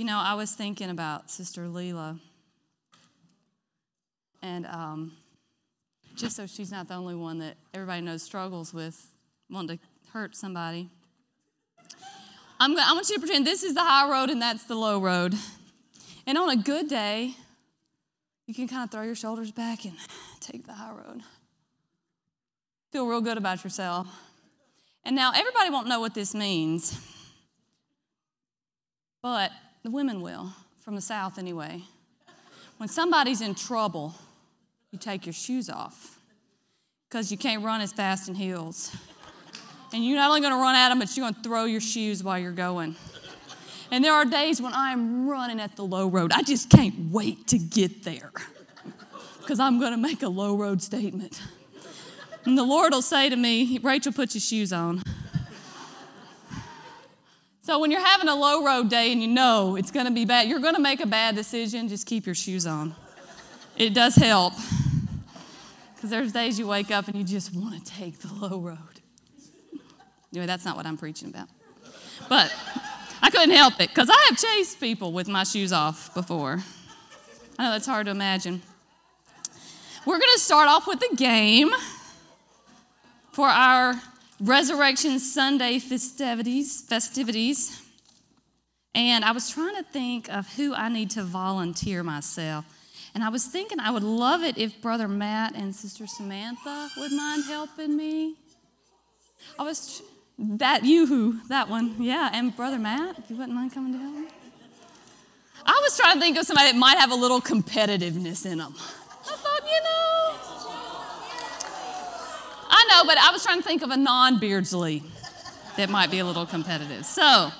You know, I was thinking about Sister Leela, and um, just so she's not the only one that everybody knows struggles with wanting to hurt somebody. I'm going I want you to pretend this is the high road and that's the low road. And on a good day, you can kind of throw your shoulders back and take the high road. Feel real good about yourself. And now everybody won't know what this means, but the women will, from the South anyway. When somebody's in trouble, you take your shoes off because you can't run as fast in heels. And you're not only going to run at them, but you're going to throw your shoes while you're going. And there are days when I'm running at the low road. I just can't wait to get there because I'm going to make a low road statement. And the Lord will say to me, Rachel, put your shoes on. So when you're having a low road day and you know it's going to be bad, you're going to make a bad decision, just keep your shoes on. It does help. Because there's days you wake up and you just want to take the low road. Anyway, that's not what I'm preaching about. But I couldn't help it because I have chased people with my shoes off before. I know that's hard to imagine. We're going to start off with a game for our Resurrection Sunday festivities. Festivities. And I was trying to think of who I need to volunteer myself. And I was thinking I would love it if Brother Matt and Sister Samantha would mind helping me. I was that you who that one, yeah, and Brother Matt, if you wouldn't mind coming to help me. I was trying to think of somebody that might have a little competitiveness in them. I thought, you know, know, but I was trying to think of a non-Beardsley that might be a little competitive. So.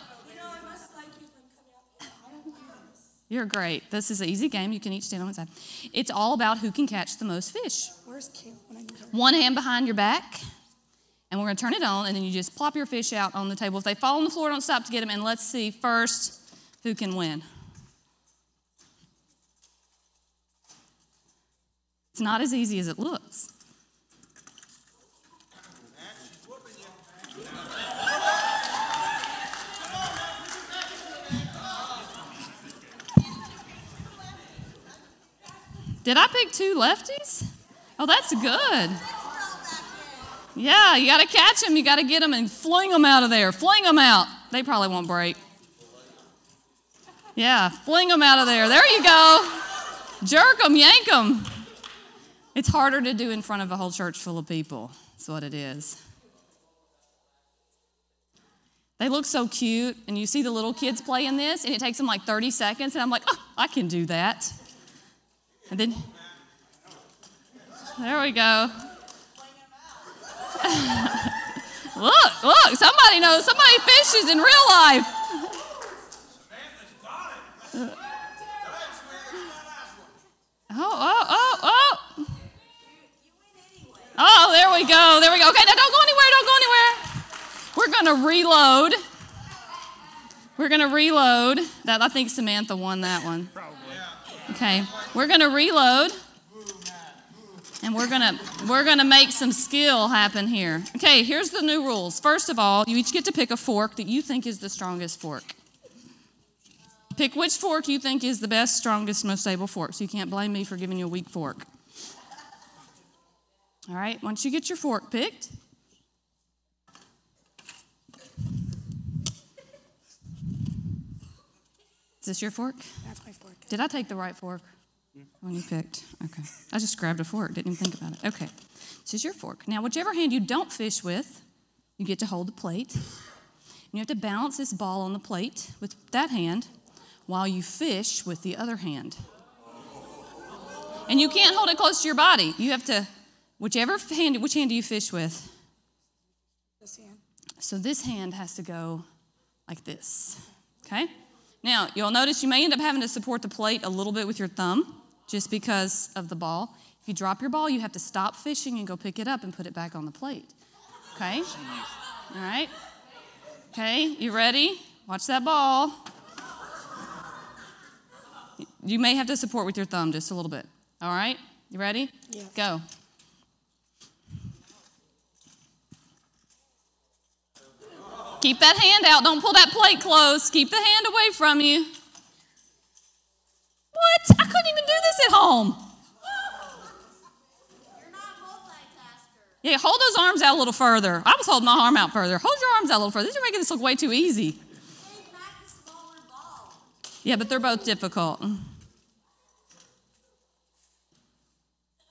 You're great. This is an easy game. You can each stand on one side. It's all about who can catch the most fish. Where's Kim? One hand behind your back, and we're going to turn it on, and then you just plop your fish out on the table. If they fall on the floor, don't stop to get them, and let's see first who can win. It's not as easy as it looks. Did I pick two lefties? Oh, that's good. Yeah, you got to catch them. You got to get them and fling them out of there. Fling them out. They probably won't break. Yeah, fling them out of there. There you go. Jerk them, yank them. It's harder to do in front of a whole church full of people. That's what it is. They look so cute, and you see the little kids playing this, and it takes them like 30 seconds, and I'm like, oh, I can do that. And then, there we go. look, look, somebody knows, somebody fishes in real life. Oh, oh, oh, oh. Oh, there we go, there we go. Okay, now don't go anywhere, don't go anywhere. We're gonna reload. We're gonna reload. That I think Samantha won that one. Okay, we're going to reload. And we're gonna we're gonna make some skill happen here. Okay, here's the new rules. First of all, you each get to pick a fork that you think is the strongest fork. Pick which fork you think is the best, strongest, most stable fork. So you can't blame me for giving you a weak fork. All right, once you get your fork picked, this your fork? That's my fork. Did I take the right fork? Mm-hmm. When you picked. Okay. I just grabbed a fork, didn't even think about it. Okay. This is your fork. Now, whichever hand you don't fish with, you get to hold the plate. You have to balance this ball on the plate with that hand while you fish with the other hand. And you can't hold it close to your body. You have to, whichever hand, which hand do you fish with? This hand. So this hand has to go like this. Okay? Now, you'll notice you may end up having to support the plate a little bit with your thumb just because of the ball. If you drop your ball, you have to stop fishing and go pick it up and put it back on the plate. Okay? All right? Okay, you ready? Watch that ball. You may have to support with your thumb just a little bit. All right? You ready? Yes. Go. Keep that hand out. Don't pull that plate close. Keep the hand away from you. What? I couldn't even do this at home. Yeah, hold those arms out a little further. I was holding my arm out further. Hold your arms out a little further. You're making this look way too easy. Yeah, but they're both difficult.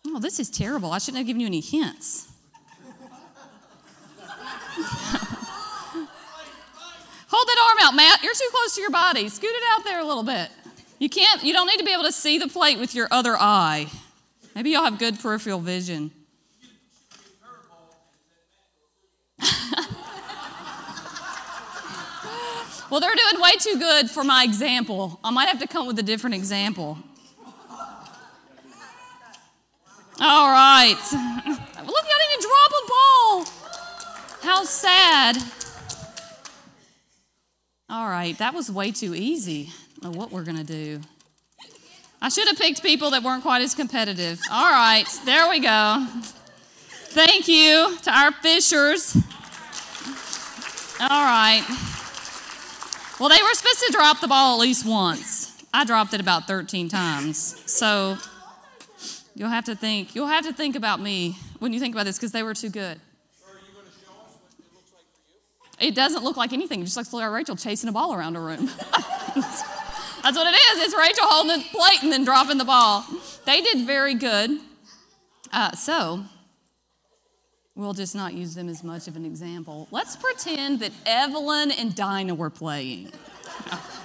Oh, this is terrible. I shouldn't have given you any hints. Hold that arm out, Matt. You're too close to your body. Scoot it out there a little bit. You can't, you don't need to be able to see the plate with your other eye. Maybe you'll have good peripheral vision. well, they're doing way too good for my example. I might have to come with a different example. All right. Look, y'all didn't drop a ball. How sad. All right, that was way too easy. What we're going to do. I should have picked people that weren't quite as competitive. All right, there we go. Thank you to our fishers. All right. Well, they were supposed to drop the ball at least once. I dropped it about 13 times. So you'll have to think, you'll have to think about me when you think about this because they were too good. It doesn't look like anything. It just looks like Rachel chasing a ball around a room. That's what it is. It's Rachel holding the plate and then dropping the ball. They did very good. Uh, so, we'll just not use them as much of an example. Let's pretend that Evelyn and Dinah were playing.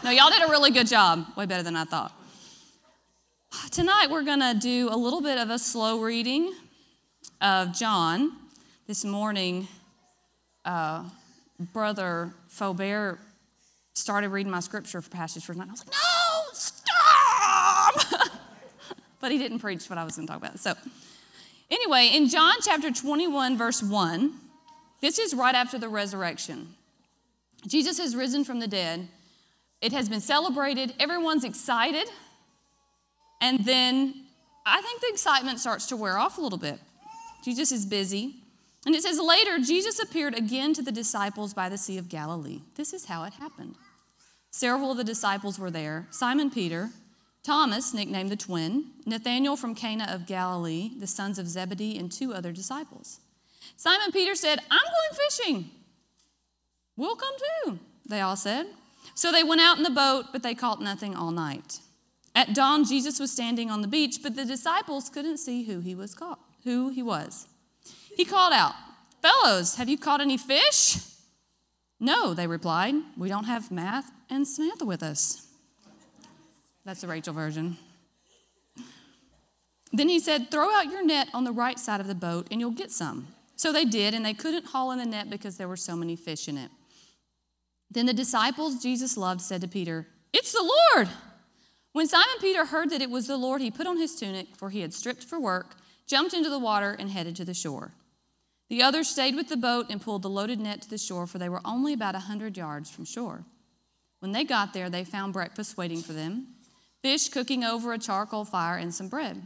No, y'all did a really good job. Way better than I thought. Tonight, we're going to do a little bit of a slow reading of John. This morning, uh, Brother Faubert started reading my scripture for passage for tonight. I was like, no, stop! but he didn't preach what I was going to talk about. So, anyway, in John chapter 21, verse 1, this is right after the resurrection. Jesus has risen from the dead. It has been celebrated. Everyone's excited. And then I think the excitement starts to wear off a little bit. Jesus is busy. And it says, Later, Jesus appeared again to the disciples by the Sea of Galilee. This is how it happened. Several of the disciples were there Simon Peter, Thomas, nicknamed the twin, Nathanael from Cana of Galilee, the sons of Zebedee, and two other disciples. Simon Peter said, I'm going fishing. We'll come too, they all said. So they went out in the boat, but they caught nothing all night. At dawn, Jesus was standing on the beach, but the disciples couldn't see who he was caught, who he was. He called out, Fellows, have you caught any fish? No, they replied. We don't have Matt and Samantha with us. That's the Rachel version. Then he said, Throw out your net on the right side of the boat and you'll get some. So they did, and they couldn't haul in the net because there were so many fish in it. Then the disciples Jesus loved said to Peter, It's the Lord. When Simon Peter heard that it was the Lord, he put on his tunic, for he had stripped for work, jumped into the water, and headed to the shore. The others stayed with the boat and pulled the loaded net to the shore, for they were only about a hundred yards from shore. When they got there, they found breakfast waiting for them fish cooking over a charcoal fire and some bread.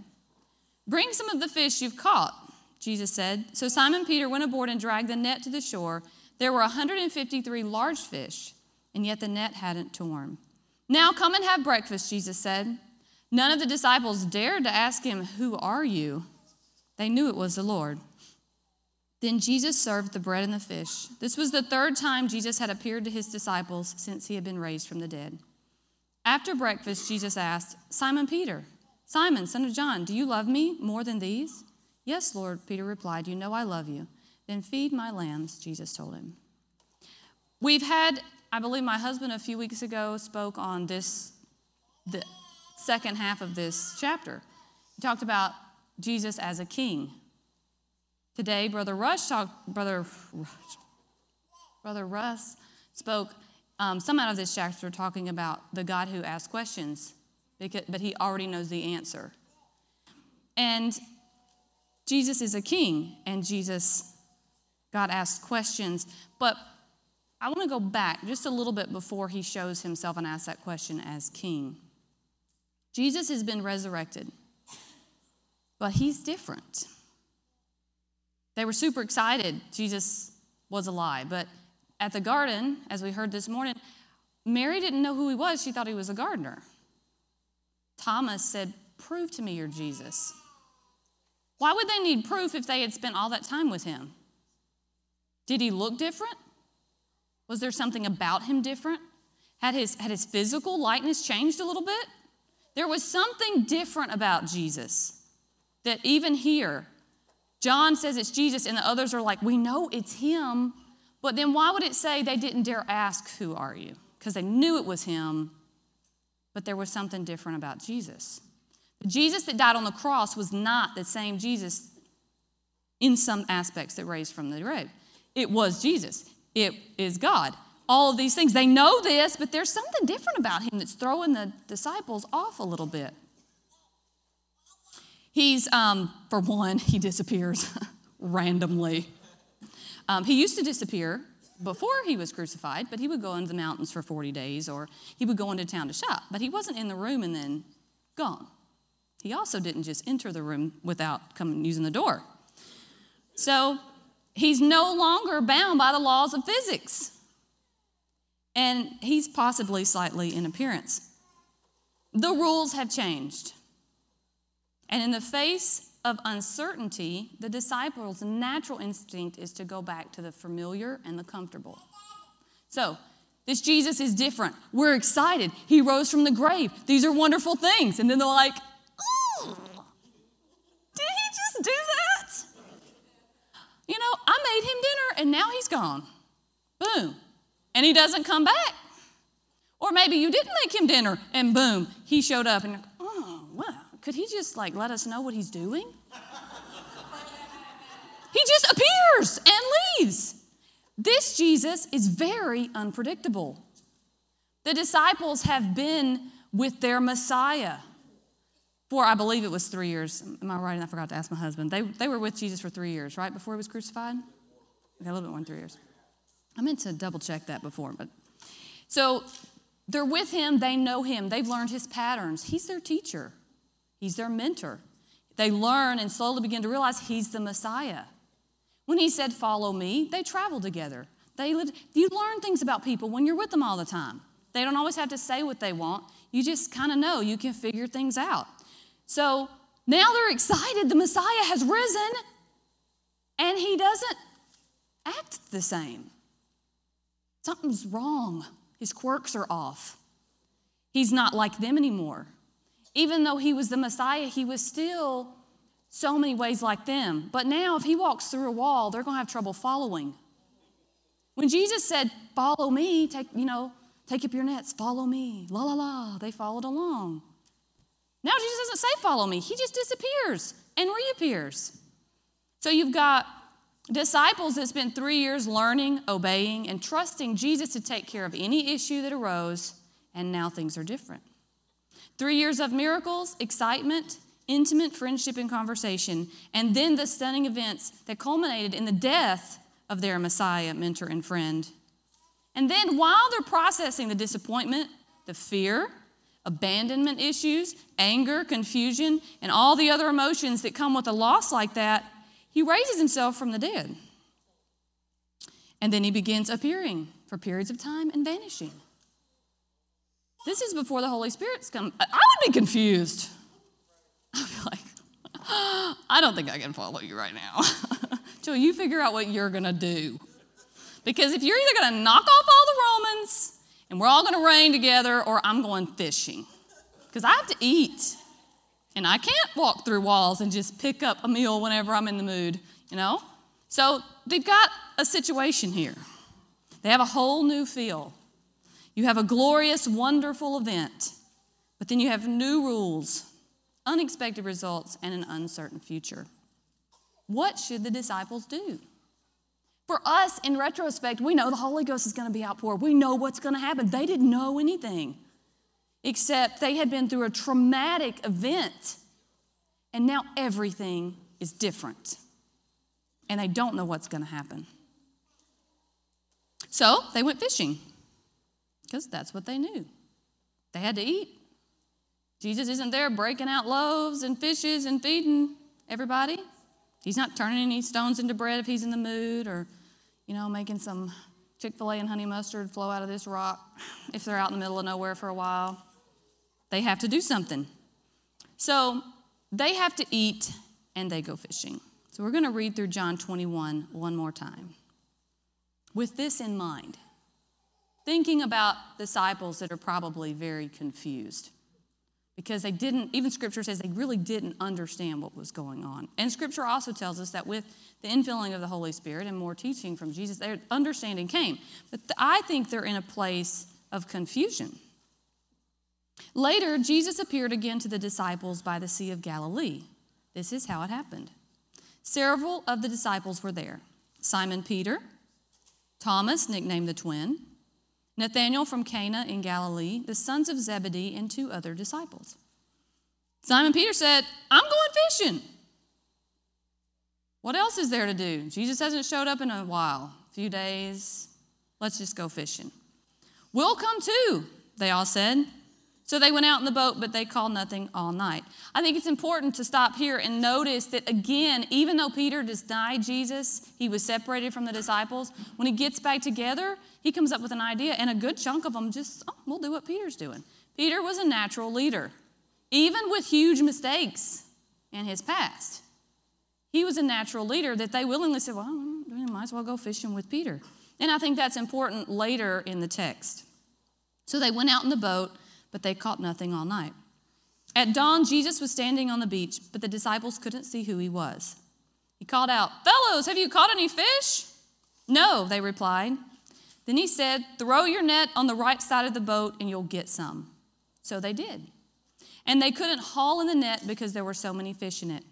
Bring some of the fish you've caught, Jesus said. So Simon Peter went aboard and dragged the net to the shore. There were 153 large fish, and yet the net hadn't torn. Now come and have breakfast, Jesus said. None of the disciples dared to ask him, Who are you? They knew it was the Lord. Then Jesus served the bread and the fish. This was the third time Jesus had appeared to his disciples since he had been raised from the dead. After breakfast, Jesus asked, Simon Peter, Simon, son of John, do you love me more than these? Yes, Lord, Peter replied, You know I love you. Then feed my lambs, Jesus told him. We've had, I believe my husband a few weeks ago spoke on this, the second half of this chapter. He talked about Jesus as a king. Today, Brother Rush talked, Brother Brother Russ spoke um, some out of this chapter talking about the God who asks questions, because, but he already knows the answer. And Jesus is a king, and Jesus, God asks questions. But I want to go back just a little bit before he shows himself and asks that question as king. Jesus has been resurrected, but he's different. They were super excited Jesus was alive. But at the garden, as we heard this morning, Mary didn't know who he was. She thought he was a gardener. Thomas said, Prove to me you're Jesus. Why would they need proof if they had spent all that time with him? Did he look different? Was there something about him different? Had his, had his physical likeness changed a little bit? There was something different about Jesus that even here, John says it's Jesus, and the others are like, we know it's him, but then why would it say they didn't dare ask, Who are you? Because they knew it was him, but there was something different about Jesus. The Jesus that died on the cross was not the same Jesus in some aspects that raised from the grave. It was Jesus, it is God. All of these things. They know this, but there's something different about him that's throwing the disciples off a little bit. He's, um, for one, he disappears randomly. Um, he used to disappear before he was crucified, but he would go into the mountains for 40 days or he would go into town to shop. But he wasn't in the room and then gone. He also didn't just enter the room without coming using the door. So he's no longer bound by the laws of physics. And he's possibly slightly in appearance. The rules have changed. And in the face of uncertainty, the disciples' natural instinct is to go back to the familiar and the comfortable. So, this Jesus is different. We're excited. He rose from the grave. These are wonderful things. And then they're like, oh, did he just do that? You know, I made him dinner and now he's gone. Boom. And he doesn't come back. Or maybe you didn't make him dinner and boom, he showed up and. Could he just like let us know what he's doing? he just appears and leaves. This Jesus is very unpredictable. The disciples have been with their Messiah for, I believe it was three years. Am I right? I forgot to ask my husband. They, they were with Jesus for three years, right? Before he was crucified? Okay, a little bit more than three years. I meant to double check that before, but so they're with him, they know him, they've learned his patterns. He's their teacher. He's their mentor. They learn and slowly begin to realize he's the Messiah. When he said, Follow me, they traveled together. They lived, you learn things about people when you're with them all the time. They don't always have to say what they want. You just kind of know. You can figure things out. So now they're excited. The Messiah has risen, and he doesn't act the same. Something's wrong. His quirks are off. He's not like them anymore. Even though he was the Messiah, he was still so many ways like them. But now, if he walks through a wall, they're going to have trouble following. When Jesus said, Follow me, take, you know, take up your nets, follow me, la la la, they followed along. Now, Jesus doesn't say, Follow me, he just disappears and reappears. So you've got disciples that spent three years learning, obeying, and trusting Jesus to take care of any issue that arose, and now things are different. Three years of miracles, excitement, intimate friendship and conversation, and then the stunning events that culminated in the death of their Messiah, mentor, and friend. And then while they're processing the disappointment, the fear, abandonment issues, anger, confusion, and all the other emotions that come with a loss like that, he raises himself from the dead. And then he begins appearing for periods of time and vanishing. This is before the Holy Spirit's come. I would be confused. I'd be like, I don't think I can follow you right now. Till you figure out what you're going to do. Because if you're either going to knock off all the Romans and we're all going to reign together, or I'm going fishing. Because I have to eat. And I can't walk through walls and just pick up a meal whenever I'm in the mood, you know? So they've got a situation here. They have a whole new feel. You have a glorious, wonderful event, but then you have new rules, unexpected results, and an uncertain future. What should the disciples do? For us, in retrospect, we know the Holy Ghost is going to be outpoured. We know what's going to happen. They didn't know anything, except they had been through a traumatic event, and now everything is different. And they don't know what's going to happen. So they went fishing because that's what they knew. They had to eat. Jesus isn't there breaking out loaves and fishes and feeding everybody. He's not turning any stones into bread if he's in the mood or, you know, making some Chick fil A and honey mustard flow out of this rock if they're out in the middle of nowhere for a while. They have to do something. So they have to eat and they go fishing. So we're going to read through John 21 one more time. With this in mind, thinking about disciples that are probably very confused because they didn't, even scripture says they really didn't understand what was going on. And scripture also tells us that with the infilling of the Holy Spirit and more teaching from Jesus, their understanding came. But I think they're in a place of confusion. Later, Jesus appeared again to the disciples by the Sea of Galilee. This is how it happened. Several of the disciples were there Simon Peter, Thomas, nicknamed the twin, Nathanael from Cana in Galilee, the sons of Zebedee, and two other disciples. Simon Peter said, I'm going fishing. What else is there to do? Jesus hasn't showed up in a while, a few days. Let's just go fishing. We'll come too, they all said. So they went out in the boat, but they called nothing all night. I think it's important to stop here and notice that again, even though Peter denied Jesus, he was separated from the disciples. When he gets back together, he comes up with an idea, and a good chunk of them just, oh, we'll do what Peter's doing. Peter was a natural leader, even with huge mistakes in his past. He was a natural leader that they willingly said, well, we might as well go fishing with Peter. And I think that's important later in the text. So they went out in the boat but they caught nothing all night. At dawn, Jesus was standing on the beach, but the disciples couldn't see who he was. He called out, Fellows, have you caught any fish? No, they replied. Then he said, Throw your net on the right side of the boat and you'll get some. So they did. And they couldn't haul in the net because there were so many fish in it.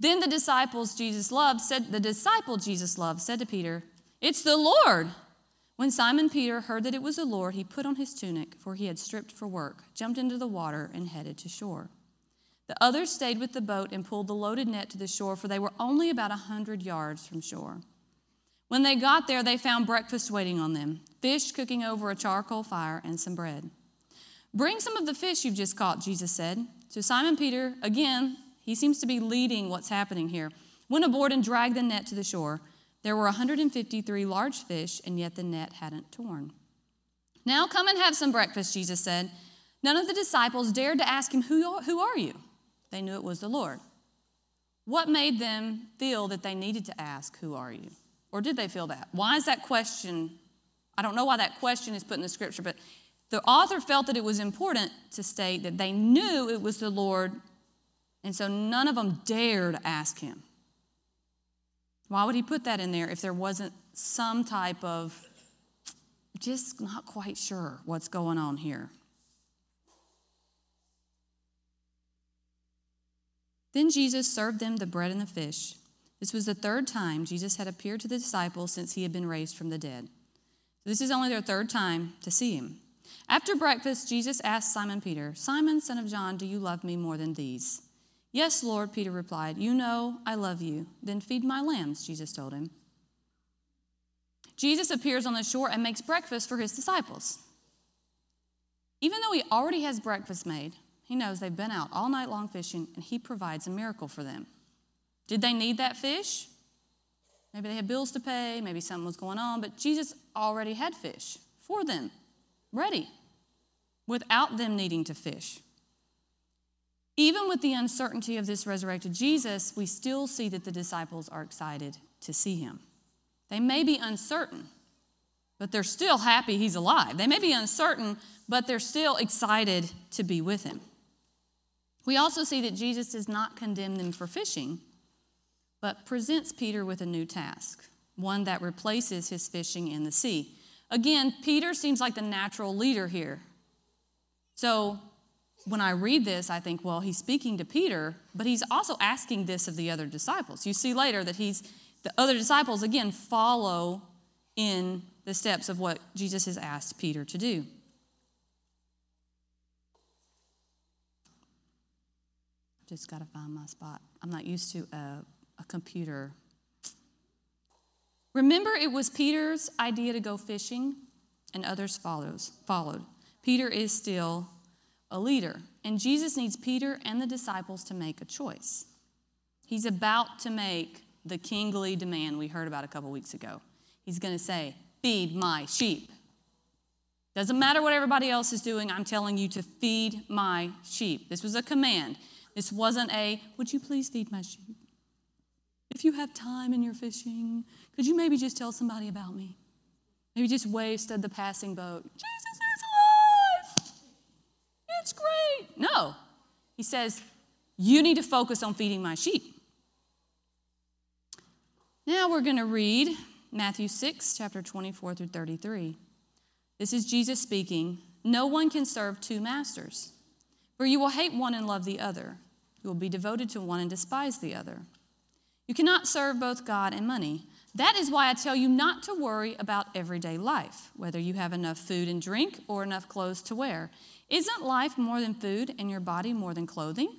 Then the disciples Jesus loved said, The disciple Jesus loved said to Peter, It's the Lord. When Simon Peter heard that it was the Lord, he put on his tunic, for he had stripped for work, jumped into the water, and headed to shore. The others stayed with the boat and pulled the loaded net to the shore, for they were only about a hundred yards from shore. When they got there, they found breakfast waiting on them fish cooking over a charcoal fire and some bread. Bring some of the fish you've just caught, Jesus said. So Simon Peter, again, he seems to be leading what's happening here, went aboard and dragged the net to the shore. There were 153 large fish, and yet the net hadn't torn. Now come and have some breakfast, Jesus said. None of the disciples dared to ask him, Who, who are you? They knew it was the Lord. What made them feel that they needed to ask, Who are you? Or did they feel that? Why is that question? I don't know why that question is put in the scripture, but the author felt that it was important to state that they knew it was the Lord, and so none of them dared ask him. Why would he put that in there if there wasn't some type of just not quite sure what's going on here? Then Jesus served them the bread and the fish. This was the third time Jesus had appeared to the disciples since he had been raised from the dead. This is only their third time to see him. After breakfast, Jesus asked Simon Peter, Simon, son of John, do you love me more than these? Yes, Lord, Peter replied. You know I love you. Then feed my lambs, Jesus told him. Jesus appears on the shore and makes breakfast for his disciples. Even though he already has breakfast made, he knows they've been out all night long fishing and he provides a miracle for them. Did they need that fish? Maybe they had bills to pay, maybe something was going on, but Jesus already had fish for them, ready, without them needing to fish. Even with the uncertainty of this resurrected Jesus, we still see that the disciples are excited to see him. They may be uncertain, but they're still happy he's alive. They may be uncertain, but they're still excited to be with him. We also see that Jesus does not condemn them for fishing, but presents Peter with a new task, one that replaces his fishing in the sea. Again, Peter seems like the natural leader here. So when I read this, I think, well, he's speaking to Peter, but he's also asking this of the other disciples. You see later that he's, the other disciples, again, follow in the steps of what Jesus has asked Peter to do. Just got to find my spot. I'm not used to a, a computer. Remember, it was Peter's idea to go fishing, and others follows, followed. Peter is still a leader. And Jesus needs Peter and the disciples to make a choice. He's about to make the kingly demand we heard about a couple weeks ago. He's going to say, Feed my sheep. Doesn't matter what everybody else is doing, I'm telling you to feed my sheep. This was a command. This wasn't a, would you please feed my sheep? If you have time and you're fishing, could you maybe just tell somebody about me? Maybe just wave, wasted the passing boat. Jesus is alive. It's great. No. He says, you need to focus on feeding my sheep. Now we're going to read Matthew 6, chapter 24 through 33. This is Jesus speaking. No one can serve two masters, for you will hate one and love the other. You will be devoted to one and despise the other. You cannot serve both God and money. That is why I tell you not to worry about everyday life, whether you have enough food and drink or enough clothes to wear. Isn't life more than food and your body more than clothing?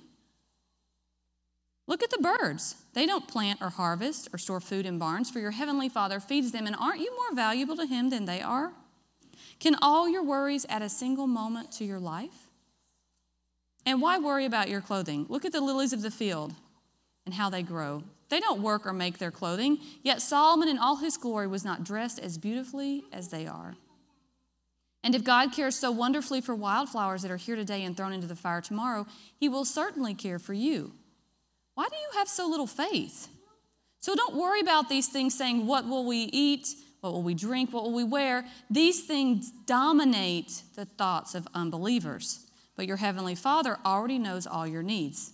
Look at the birds. They don't plant or harvest or store food in barns, for your heavenly Father feeds them, and aren't you more valuable to Him than they are? Can all your worries add a single moment to your life? And why worry about your clothing? Look at the lilies of the field and how they grow. They don't work or make their clothing, yet Solomon in all his glory was not dressed as beautifully as they are. And if God cares so wonderfully for wildflowers that are here today and thrown into the fire tomorrow, he will certainly care for you. Why do you have so little faith? So don't worry about these things saying, What will we eat? What will we drink? What will we wear? These things dominate the thoughts of unbelievers. But your heavenly Father already knows all your needs.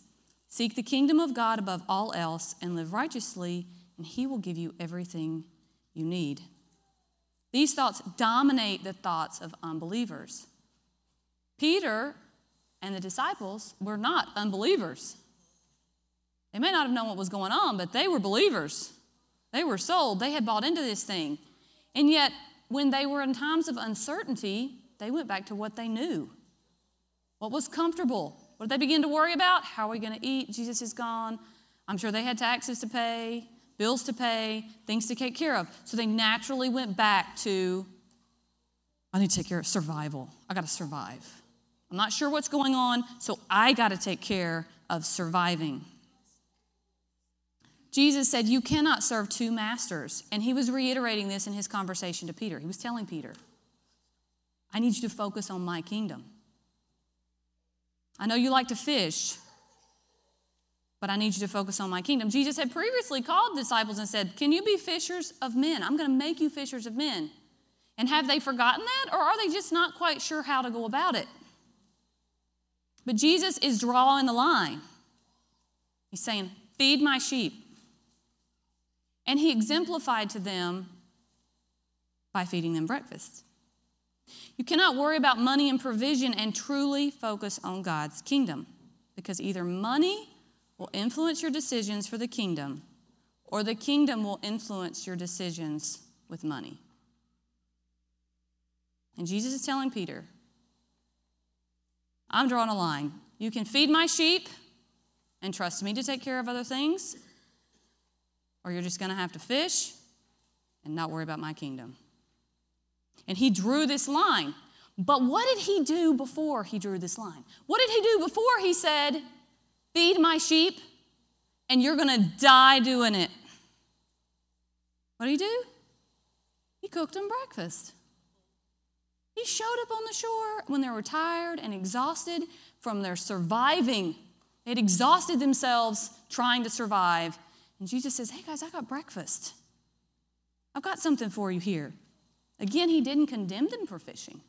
Seek the kingdom of God above all else and live righteously, and He will give you everything you need. These thoughts dominate the thoughts of unbelievers. Peter and the disciples were not unbelievers. They may not have known what was going on, but they were believers. They were sold. They had bought into this thing. And yet, when they were in times of uncertainty, they went back to what they knew, what was comfortable. What did they begin to worry about? How are we going to eat? Jesus is gone. I'm sure they had taxes to pay, bills to pay, things to take care of. So they naturally went back to I need to take care of survival. I got to survive. I'm not sure what's going on, so I got to take care of surviving. Jesus said, You cannot serve two masters. And he was reiterating this in his conversation to Peter. He was telling Peter, I need you to focus on my kingdom. I know you like to fish, but I need you to focus on my kingdom. Jesus had previously called disciples and said, Can you be fishers of men? I'm going to make you fishers of men. And have they forgotten that, or are they just not quite sure how to go about it? But Jesus is drawing the line. He's saying, Feed my sheep. And he exemplified to them by feeding them breakfast. You cannot worry about money and provision and truly focus on God's kingdom because either money will influence your decisions for the kingdom or the kingdom will influence your decisions with money. And Jesus is telling Peter, I'm drawing a line. You can feed my sheep and trust me to take care of other things, or you're just going to have to fish and not worry about my kingdom. And he drew this line. But what did he do before he drew this line? What did he do before he said, Feed my sheep, and you're going to die doing it? What did he do? He cooked them breakfast. He showed up on the shore when they were tired and exhausted from their surviving. They had exhausted themselves trying to survive. And Jesus says, Hey guys, I got breakfast. I've got something for you here. Again, he didn't condemn them for fishing.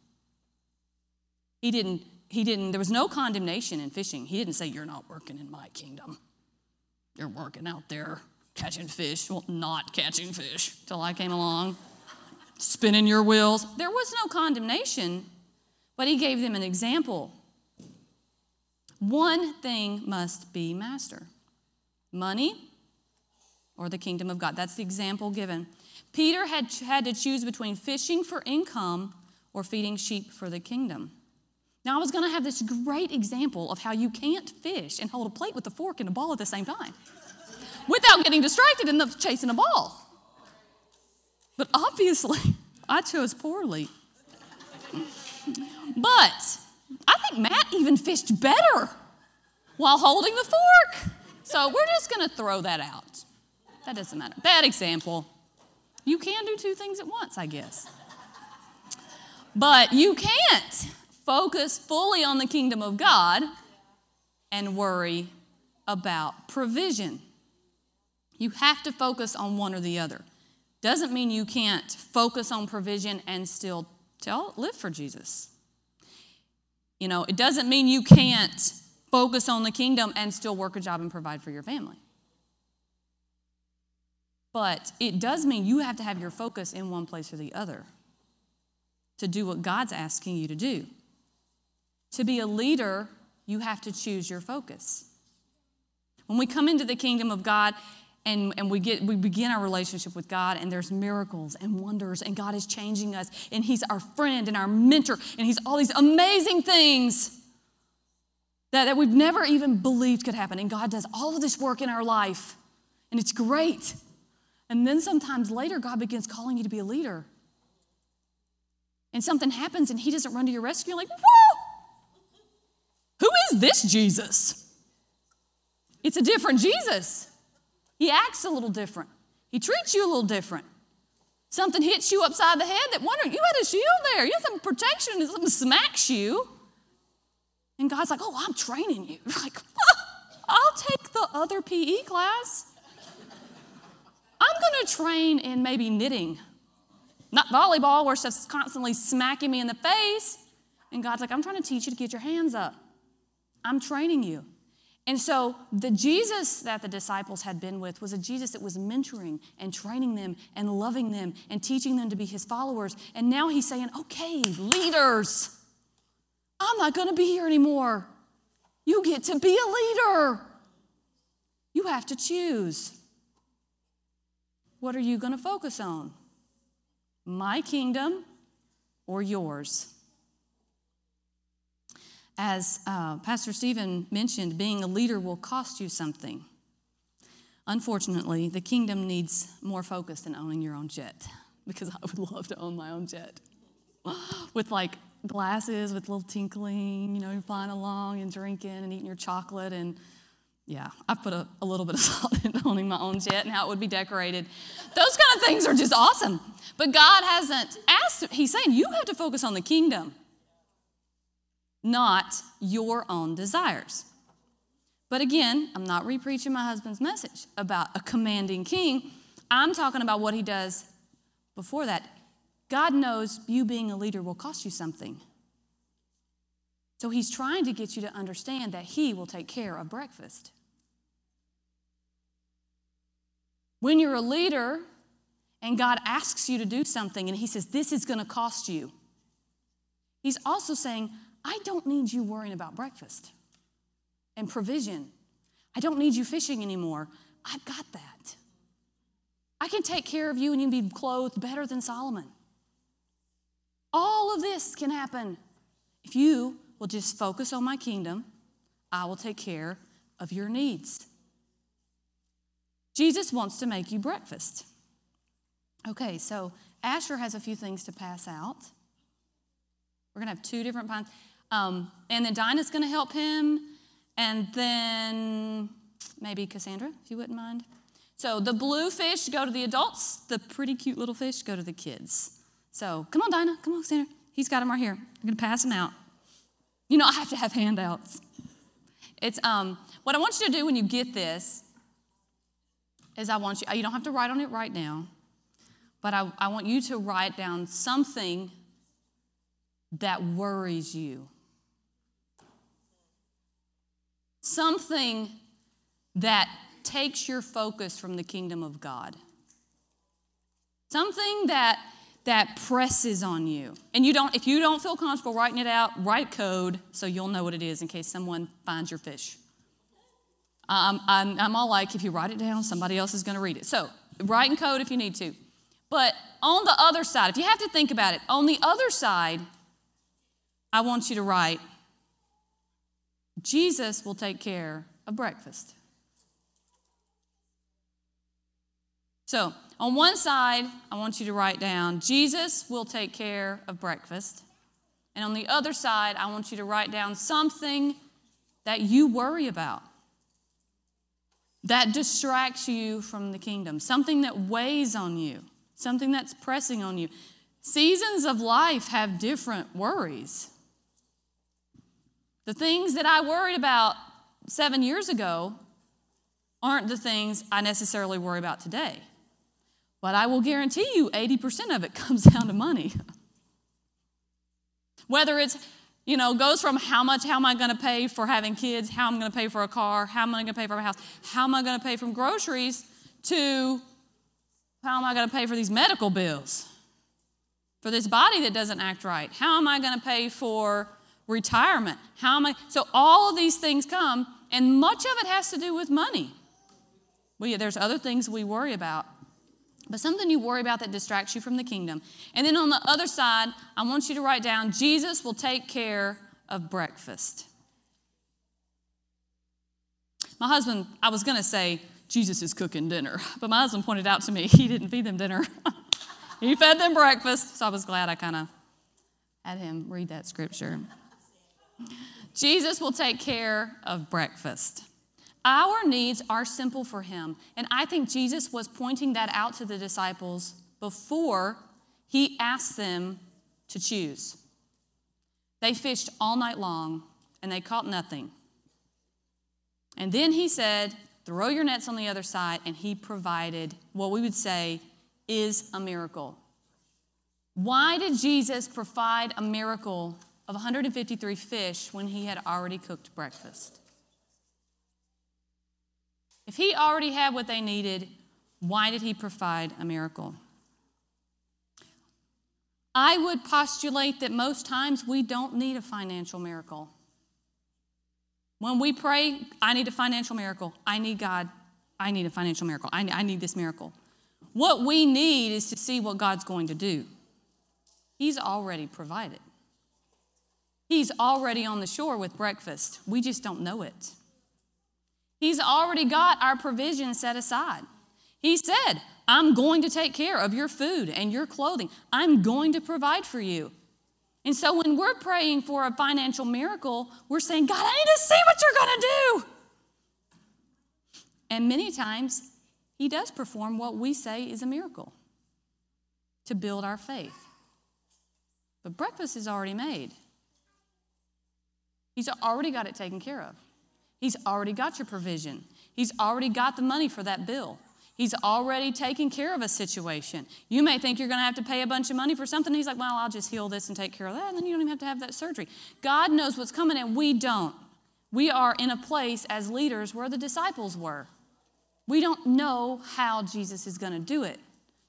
He didn't, he didn't, there was no condemnation in fishing. He didn't say, You're not working in my kingdom. You're working out there catching fish. Well, not catching fish till I came along, spinning your wheels. There was no condemnation, but he gave them an example. One thing must be master money or the kingdom of God. That's the example given. Peter had had to choose between fishing for income or feeding sheep for the kingdom. Now, I was going to have this great example of how you can't fish and hold a plate with a fork and a ball at the same time without getting distracted and chasing a ball. But obviously, I chose poorly. But I think Matt even fished better while holding the fork. So we're just going to throw that out. That doesn't matter. Bad example. You can do two things at once, I guess. But you can't focus fully on the kingdom of God and worry about provision. You have to focus on one or the other. Doesn't mean you can't focus on provision and still tell, live for Jesus. You know, it doesn't mean you can't focus on the kingdom and still work a job and provide for your family. But it does mean you have to have your focus in one place or the other to do what God's asking you to do. To be a leader, you have to choose your focus. When we come into the kingdom of God and, and we, get, we begin our relationship with God, and there's miracles and wonders, and God is changing us, and He's our friend and our mentor, and He's all these amazing things that, that we've never even believed could happen. And God does all of this work in our life, and it's great. And then sometimes later, God begins calling you to be a leader. And something happens, and He doesn't run to your rescue. You're like, whoa! Who is this Jesus? It's a different Jesus. He acts a little different. He treats you a little different. Something hits you upside the head that wonder you had a shield there. You had some protection, and something smacks you. And God's like, oh, I'm training you. You're like, I'll take the other PE class. I'm going to train in maybe knitting, not volleyball, where stuff's constantly smacking me in the face. And God's like, I'm trying to teach you to get your hands up. I'm training you. And so the Jesus that the disciples had been with was a Jesus that was mentoring and training them and loving them and teaching them to be his followers. And now he's saying, okay, leaders, I'm not going to be here anymore. You get to be a leader. You have to choose. What are you going to focus on? My kingdom or yours? As uh, Pastor Stephen mentioned, being a leader will cost you something. Unfortunately, the kingdom needs more focus than owning your own jet because I would love to own my own jet with like glasses with little tinkling, you know, flying along and drinking and eating your chocolate. And yeah, I put a, a little bit of thought in owning my own jet and how it would be decorated. Those kind of things are just awesome. But God hasn't asked, He's saying you have to focus on the kingdom not your own desires. But again, I'm not repreaching my husband's message about a commanding king. I'm talking about what he does before that. God knows you being a leader will cost you something. So he's trying to get you to understand that he will take care of breakfast. When you're a leader and God asks you to do something and he says, This is going to cost you, he's also saying, I don't need you worrying about breakfast and provision. I don't need you fishing anymore. I've got that. I can take care of you and you can be clothed better than Solomon. All of this can happen if you will just focus on my kingdom. I will take care of your needs. Jesus wants to make you breakfast. Okay, so Asher has a few things to pass out. We're going to have two different pints. Um, and then Dinah's going to help him. And then maybe Cassandra, if you wouldn't mind. So the blue fish go to the adults, the pretty cute little fish go to the kids. So come on, Dinah, come on, Cassandra. He's got them right here. I'm going to pass them out. You know, I have to have handouts. It's um, what I want you to do when you get this is I want you, you don't have to write on it right now, but I, I want you to write down something that worries you. Something that takes your focus from the kingdom of God. Something that that presses on you. And you don't if you don't feel comfortable writing it out, write code so you'll know what it is in case someone finds your fish. Um, I'm, I'm all like, if you write it down, somebody else is going to read it. So write in code if you need to. But on the other side, if you have to think about it, on the other side, I want you to write Jesus will take care of breakfast. So, on one side, I want you to write down Jesus will take care of breakfast. And on the other side, I want you to write down something that you worry about, that distracts you from the kingdom, something that weighs on you, something that's pressing on you. Seasons of life have different worries. The things that I worried about seven years ago aren't the things I necessarily worry about today. But I will guarantee you 80% of it comes down to money. Whether it's, you know, goes from how much, how am I going to pay for having kids, how am I going to pay for a car, how am I going to pay for a house, how am I going to pay from groceries, to how am I going to pay for these medical bills, for this body that doesn't act right, how am I going to pay for retirement, how am I, so all of these things come, and much of it has to do with money. We, there's other things we worry about but something you worry about that distracts you from the kingdom. And then on the other side, I want you to write down Jesus will take care of breakfast. My husband, I was going to say, Jesus is cooking dinner, but my husband pointed out to me he didn't feed them dinner. he fed them breakfast, so I was glad I kind of had him read that scripture. Jesus will take care of breakfast. Our needs are simple for him. And I think Jesus was pointing that out to the disciples before he asked them to choose. They fished all night long and they caught nothing. And then he said, Throw your nets on the other side. And he provided what we would say is a miracle. Why did Jesus provide a miracle of 153 fish when he had already cooked breakfast? If he already had what they needed, why did he provide a miracle? I would postulate that most times we don't need a financial miracle. When we pray, I need a financial miracle. I need God. I need a financial miracle. I, I need this miracle. What we need is to see what God's going to do. He's already provided. He's already on the shore with breakfast. We just don't know it. He's already got our provision set aside. He said, I'm going to take care of your food and your clothing. I'm going to provide for you. And so when we're praying for a financial miracle, we're saying, God, I need to see what you're going to do. And many times, He does perform what we say is a miracle to build our faith. But breakfast is already made, He's already got it taken care of. He's already got your provision. He's already got the money for that bill. He's already taken care of a situation. You may think you're going to have to pay a bunch of money for something. He's like, well, I'll just heal this and take care of that, and then you don't even have to have that surgery. God knows what's coming, and we don't. We are in a place as leaders where the disciples were. We don't know how Jesus is going to do it,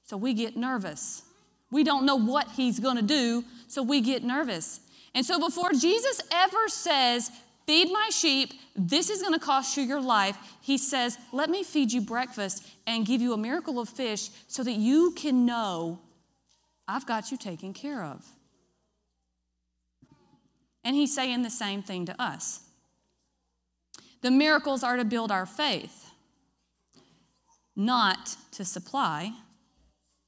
so we get nervous. We don't know what he's going to do, so we get nervous. And so before Jesus ever says, Feed my sheep. This is going to cost you your life. He says, Let me feed you breakfast and give you a miracle of fish so that you can know I've got you taken care of. And he's saying the same thing to us. The miracles are to build our faith, not to supply,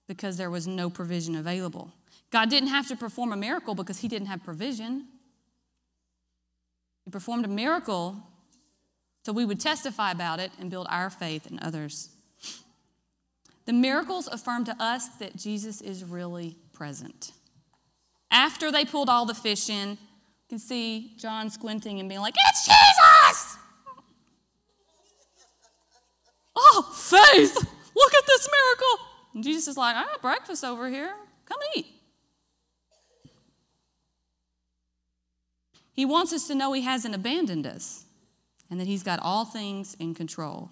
because there was no provision available. God didn't have to perform a miracle because he didn't have provision. He performed a miracle so we would testify about it and build our faith in others. The miracles affirm to us that Jesus is really present. After they pulled all the fish in, you can see John squinting and being like, It's Jesus! Oh, faith! Look at this miracle! And Jesus is like, I got breakfast over here. Come eat. He wants us to know He hasn't abandoned us and that He's got all things in control.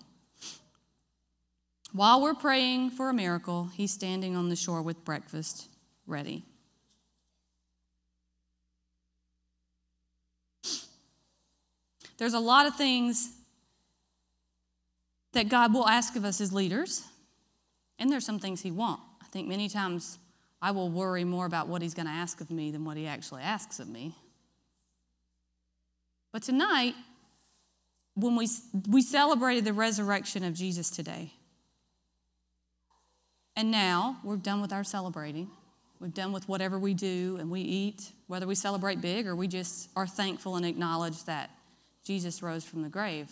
While we're praying for a miracle, He's standing on the shore with breakfast ready. There's a lot of things that God will ask of us as leaders, and there's some things He won't. I think many times I will worry more about what He's going to ask of me than what He actually asks of me. But tonight, when we, we celebrated the resurrection of Jesus today, and now we're done with our celebrating. We've done with whatever we do and we eat, whether we celebrate big or we just are thankful and acknowledge that Jesus rose from the grave.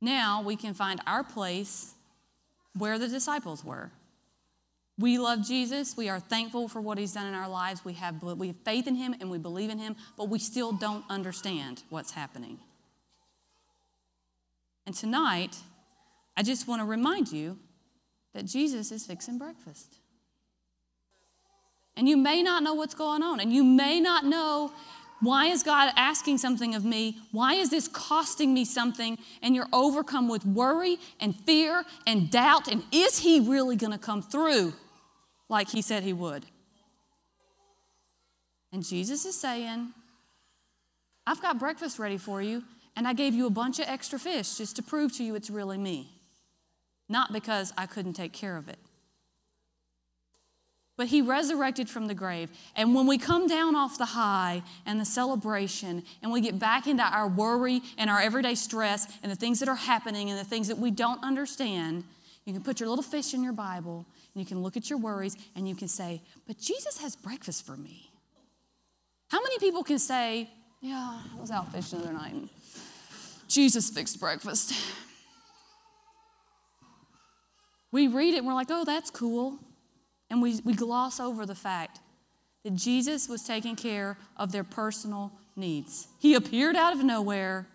Now we can find our place where the disciples were. We love Jesus. We are thankful for what he's done in our lives. We have, we have faith in him and we believe in him, but we still don't understand what's happening. And tonight, I just want to remind you that Jesus is fixing breakfast. And you may not know what's going on, and you may not know why is God asking something of me? Why is this costing me something? And you're overcome with worry and fear and doubt. And is He really going to come through like He said He would? And Jesus is saying, I've got breakfast ready for you, and I gave you a bunch of extra fish just to prove to you it's really me, not because I couldn't take care of it but he resurrected from the grave. And when we come down off the high and the celebration, and we get back into our worry and our everyday stress and the things that are happening and the things that we don't understand, you can put your little fish in your Bible and you can look at your worries and you can say, But Jesus has breakfast for me. How many people can say, Yeah, I was out fishing the other night and Jesus fixed breakfast? We read it and we're like, Oh, that's cool. And we, we gloss over the fact that Jesus was taking care of their personal needs. He appeared out of nowhere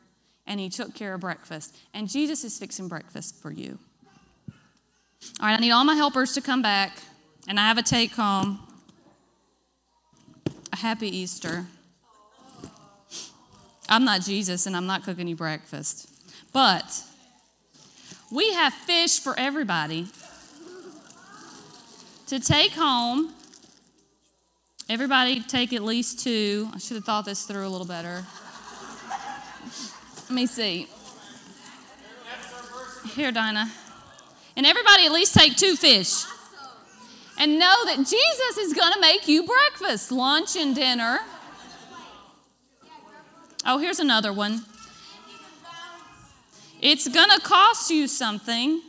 and he took care of breakfast. And Jesus is fixing breakfast for you. All right, I need all my helpers to come back, and I have a take home. A happy Easter. I'm not Jesus, and I'm not cooking you breakfast. But we have fish for everybody to take home. Everybody take at least two. I should have thought this through a little better. Let me see. Here, Dinah. And everybody at least take two fish. And know that Jesus is going to make you breakfast, lunch, and dinner. Oh, here's another one. It's going to cost you something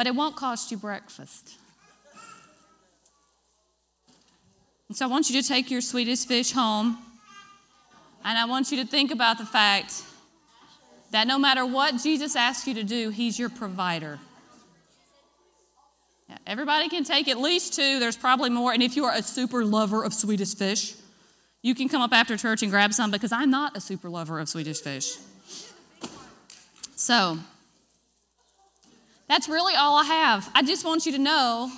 but it won't cost you breakfast. And so I want you to take your Swedish fish home, and I want you to think about the fact that no matter what Jesus asks you to do, He's your provider. Yeah, everybody can take at least two, there's probably more. And if you are a super lover of Swedish fish, you can come up after church and grab some because I'm not a super lover of Swedish fish. So, that's really all I have. I just want you to know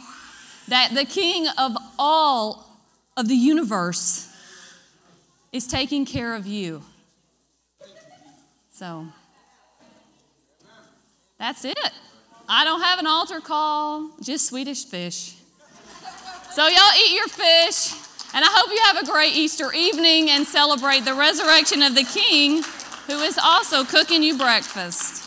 that the King of all of the universe is taking care of you. So that's it. I don't have an altar call, just Swedish fish. So y'all eat your fish, and I hope you have a great Easter evening and celebrate the resurrection of the King who is also cooking you breakfast.